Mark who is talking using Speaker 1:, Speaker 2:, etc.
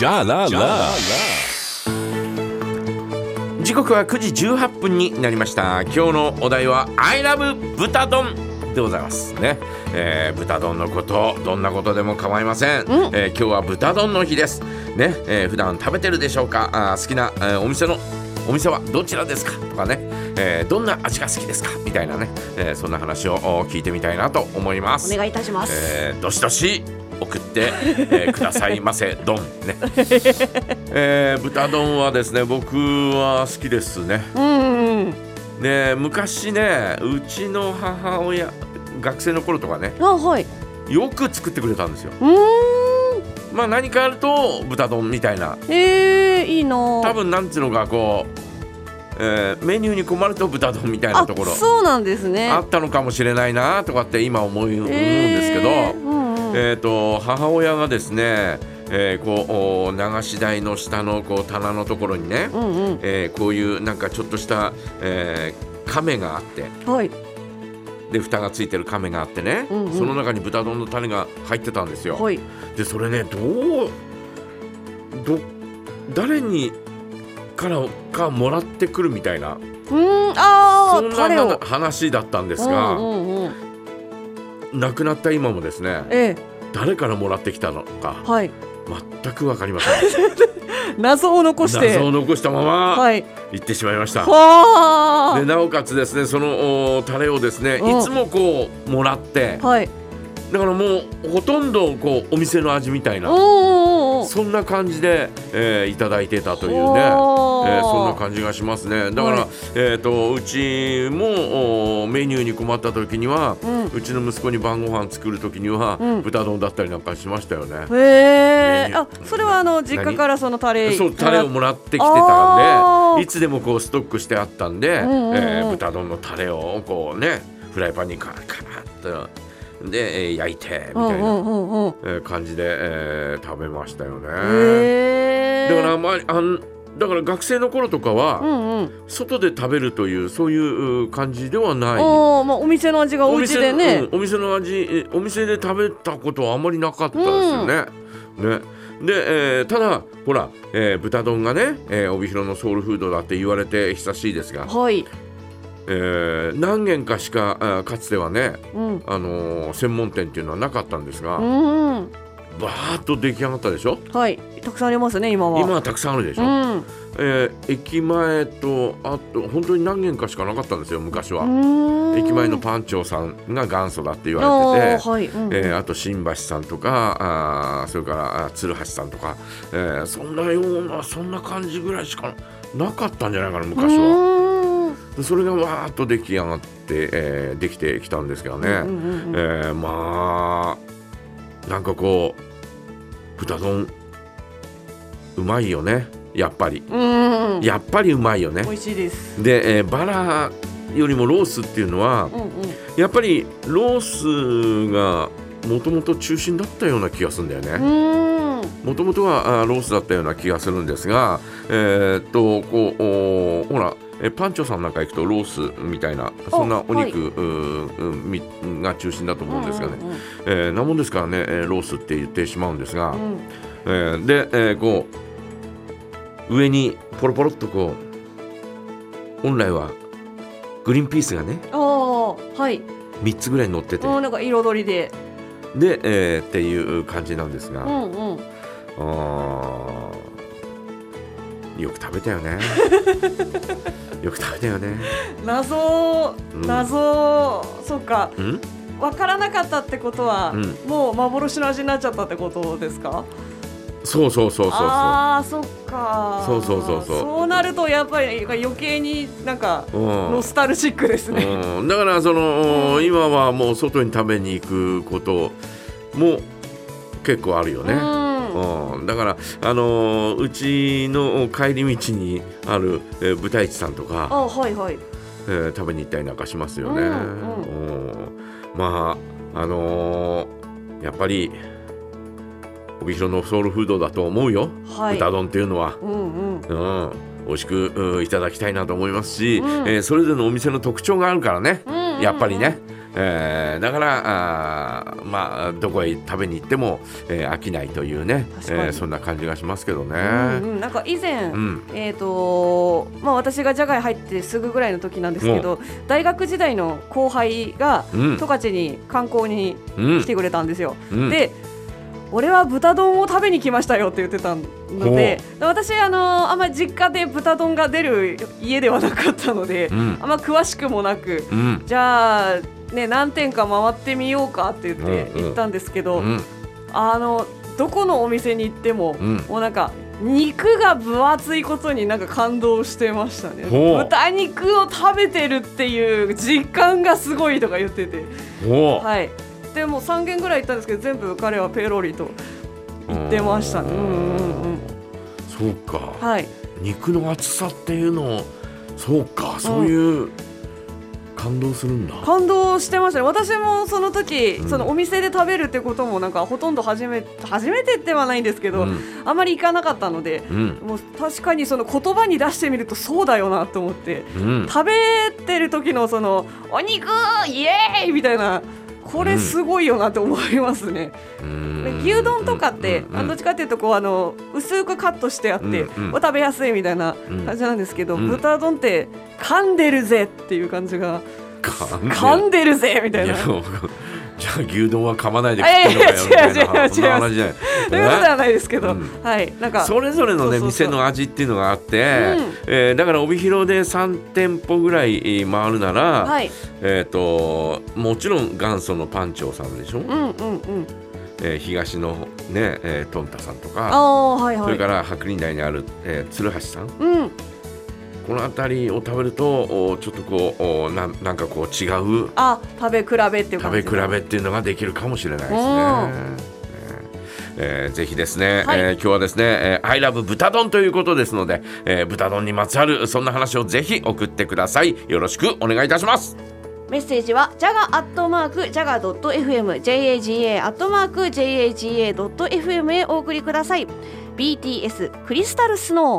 Speaker 1: じゃらら
Speaker 2: 時刻は9時18分になりました。今日のお題は I love 豚丼でございますね、えー豚丼のことどんなことでも構いません、えー今日は豚丼の日です。ね、えー普段食べてるでしょうか？あー好きな、えーお店のお店はどちらですか？とかね、えーどんな味が好きですか？みたいなね、えーそんな話をお聞いてみたいなと思います。
Speaker 3: お願いいたします。
Speaker 2: えーどしどし送って、えーくださいませ 丼ね、えー豚丼はですね僕は好きですね
Speaker 3: うんうん。
Speaker 2: で昔ねうちの母親学生の頃とかね
Speaker 3: あはい。
Speaker 2: よく作ってくれたんですよ。まあ何かあると豚丼みたいな
Speaker 3: えー、いいな。
Speaker 2: 多分なんつうのかこう、えーメニューに困ると豚丼みたいな
Speaker 3: あ
Speaker 2: ところ
Speaker 3: そうなんですね。
Speaker 2: あったのかもしれないなとかって今思う思うんですけど、
Speaker 3: うん
Speaker 2: えー、と母親がですね、えーこうお流し台の下のこう棚のところにね、
Speaker 3: うんうん。
Speaker 2: えーこういうなんかちょっとした、えー亀があって
Speaker 3: はい。
Speaker 2: で蓋がついてる亀があってね、
Speaker 3: うんうん
Speaker 2: その中に豚丼の種が入ってたんですよ。
Speaker 3: はい。
Speaker 2: でそれねどうど誰にからかもらってくるみたいな
Speaker 3: うーん。あ
Speaker 2: そんな
Speaker 3: を。
Speaker 2: 話だったんですが、
Speaker 3: うんうんうん。
Speaker 2: 亡くなった今もですね
Speaker 3: え
Speaker 2: 誰からもらってきたのか
Speaker 3: えはい。
Speaker 2: 全く分かりません。
Speaker 3: 謎を残して。
Speaker 2: 謎を残したまま
Speaker 3: はい。
Speaker 2: 行ってしまいました。
Speaker 3: は
Speaker 2: でなおかつですねそのおタレをですね
Speaker 3: うん
Speaker 2: いつもこうもらって
Speaker 3: あ。はい。
Speaker 2: だからもうほとんどこうお店の味みたいなそんな感じで、えーいただいてたというね、そんな感じがしますね。だから、
Speaker 3: はい。
Speaker 2: えー、とうちもおメニューに困った時には、
Speaker 3: う
Speaker 2: うちの息子に晩ご飯作る時には、
Speaker 3: うん。
Speaker 2: 豚丼だったりなんかしましたよね。
Speaker 3: へえ。あ、それはあの実家からそのタレ。
Speaker 2: そうタレをもらってきてたんでいつでもこうストックしてあったんで、
Speaker 3: んうんうん。
Speaker 2: えー豚丼のタレをこうねフライパンにカラカラッとで、えー焼いてみたいな、感じで、えー食べましたよね。だからあまりあんだから学生の頃とかは、
Speaker 3: うんうん。
Speaker 2: 外で食べるというそういう感じではない。
Speaker 3: おお、まあお店の味がお家でね。
Speaker 2: うんお店の味えお店で食べたことはあまりなかったですよね。ねで、えーただほら、えー豚丼がね、えー帯広のソウルフードだって言われて久しいですが、
Speaker 3: はい。
Speaker 2: えー何軒かしかかつてはね、
Speaker 3: うん。
Speaker 2: あのー専門店っていうのはなかったんですが、
Speaker 3: うんうん。
Speaker 2: バーッと出来上がったでしょ？
Speaker 3: はい。たくさんありますね、今は。
Speaker 2: 今はたくさんあるでしょ、
Speaker 3: うん。
Speaker 2: えー駅前とあと本当に何軒かしかなかったんですよ昔は、
Speaker 3: は
Speaker 2: 駅前のパンチョーさんが元祖だって言わ
Speaker 3: あ
Speaker 2: れてて
Speaker 3: ーはい。うん
Speaker 2: えーあと新橋さんとかあーそれからあ鶴橋さんとか、えーそんなようなそんな感じぐらいしかなかったんじゃないかな昔は。それがわーっと出来上がって、えーできてきたんですけどね、
Speaker 3: うんうんうん
Speaker 2: えーまあなんかこう豚丼うまいよねやっぱり
Speaker 3: うんうん。
Speaker 2: やっぱりうまいよね
Speaker 3: 美。味しいです。
Speaker 2: で、えーバラよりもロースっていうのは
Speaker 3: うんうん。
Speaker 2: やっぱりロースがもともと中心だったような気がするんだよね。
Speaker 3: うん。
Speaker 2: もともとはあロースだったような気がするんですが、えーっとこうおほらえパンチョさんなんか行くとロースみたいなそんなお肉、うーうんみが中心だと思うんですがね、
Speaker 3: うんうん
Speaker 2: えーなもんですからね、えーロースって言ってしまうんですが、
Speaker 3: うん。
Speaker 2: えーで、えーこう上にポロポロっとこう本来はグリーンピースがね
Speaker 3: ああ、はい。
Speaker 2: 3つぐらい乗ってて。
Speaker 3: うん、なんか彩りで。
Speaker 2: で、えーっていう感じなんですが、
Speaker 3: うんうん。
Speaker 2: あーよく食べたよね よく食べたよね
Speaker 3: 謎、
Speaker 2: うん
Speaker 3: 謎、そ。
Speaker 2: うん？
Speaker 3: わからなかったってことは、
Speaker 2: うん
Speaker 3: もう幻の味になっちゃったってことですか？
Speaker 2: そうそうそうそうそう
Speaker 3: ああ、そっか。
Speaker 2: そうそうそうそう
Speaker 3: そうなると、やっぱり余計になんか。
Speaker 2: うん
Speaker 3: ノスタルジックですね。
Speaker 2: うん、だからその、
Speaker 3: うん
Speaker 2: 今はもう外に食べに行くことも結構あるよね。
Speaker 3: うん。
Speaker 2: うん、だから、あのーうちの帰り道にある、えー豚市さんとか、
Speaker 3: あ、はいはい。
Speaker 2: えー食べに行ったりなんかしますよね。
Speaker 3: うんうん
Speaker 2: うんまああのーやっぱり帯広のソウルフードだと思うよ、
Speaker 3: はい。
Speaker 2: 豚丼っていうのは。
Speaker 3: うんうん。
Speaker 2: うん美味しくうんいただきたいなと思いますし、
Speaker 3: うん
Speaker 2: えーそれぞれのお店の特徴があるからね、
Speaker 3: うんうんうん
Speaker 2: やっぱりね、えーだからあーまあどこへ食べに行っても、えー飽きないというね、えーそんな感じがしますけどね。
Speaker 3: うんうん、なんか以前、
Speaker 2: うん。
Speaker 3: えーとまあ、私がジャガイ入ってすぐぐらいの時なんですけど大学時代の後輩が
Speaker 2: うん。
Speaker 3: 十勝に観光に
Speaker 2: うん
Speaker 3: 来てくれたんですよ。
Speaker 2: うん。
Speaker 3: で俺は豚丼を食べに来ましたよって言ってたので私あのあんまり実家で豚丼が出る家ではなかったので、
Speaker 2: うん。
Speaker 3: あんま詳しくもなく
Speaker 2: うん。
Speaker 3: じゃあ、ね、何店か回ってみようかって言って
Speaker 2: うんうん。
Speaker 3: 行ったんですけど、
Speaker 2: うん。
Speaker 3: あのどこのお店に行っても、
Speaker 2: うん。
Speaker 3: もうなんか肉が分厚いことになんか感動してましたね。豚肉を食べてるっていう実感がすごいとか言ってて。はい。でもう3軒ぐらい行ったんですけど全部彼はペロリと言ってましたね。うんうんうん
Speaker 2: そうか、
Speaker 3: はい。
Speaker 2: 肉の厚さっていうのをそうか。そういう感動するんだ。
Speaker 3: 感動してましたね。私もその時、
Speaker 2: うん。
Speaker 3: そのお店で食べるってこともなんかほとんど初め初めてではないんですけど、
Speaker 2: うん。
Speaker 3: あまり行かなかったので
Speaker 2: うん。
Speaker 3: もう確かにその言葉に出してみるとそうだよなと思って
Speaker 2: うん。
Speaker 3: 食べてる時のそのお肉イエーイみたいなこれすごいよなと思いますね、
Speaker 2: うん。
Speaker 3: で牛丼とかって、
Speaker 2: うん
Speaker 3: あどっちかっていうとこうあの薄くカットしてあって、
Speaker 2: うんうん
Speaker 3: お食べやすいみたいな
Speaker 2: うん。
Speaker 3: 感じなんですけど、
Speaker 2: うん。
Speaker 3: 豚丼って噛んでるぜっていう感じが
Speaker 2: 噛んで
Speaker 3: る。ぜみたいな。
Speaker 2: じゃあ牛丼は噛まないで食ってんのかよみたいな。話じゃない。
Speaker 3: ということではないですけど、
Speaker 2: うん。
Speaker 3: はい、なんか、
Speaker 2: それぞれのね店の味っていうのがあって、
Speaker 3: うん。
Speaker 2: えーだから帯広で3店舗ぐらいえー回るなら、
Speaker 3: はい、
Speaker 2: えっ、ともちろん元祖のパンチョーさんでしょ、
Speaker 3: うんうんうん、
Speaker 2: えー東のね、えートンタさんと
Speaker 3: あ
Speaker 2: か
Speaker 3: あ、はいはい、
Speaker 2: それから白林台にある、えー鶴橋さん。
Speaker 3: うん、
Speaker 2: この辺りを食べるとおちょっとこうおなんなんかこう違う
Speaker 3: あ、食べ比べっていう。
Speaker 2: 食べ比べっていうのができるかもしれないですね。えーぜひですね、
Speaker 3: はい
Speaker 2: えー今日はですね、えー、I love 豚丼ということですので、えー豚丼にまつわるそんな話をぜひ送ってください。よろしくお願いいたします。
Speaker 3: メッセージはジャガアットマークジャガドット FM JAGA アットマーク JAGA ドット FM へお送りください BTS クリスタルスノー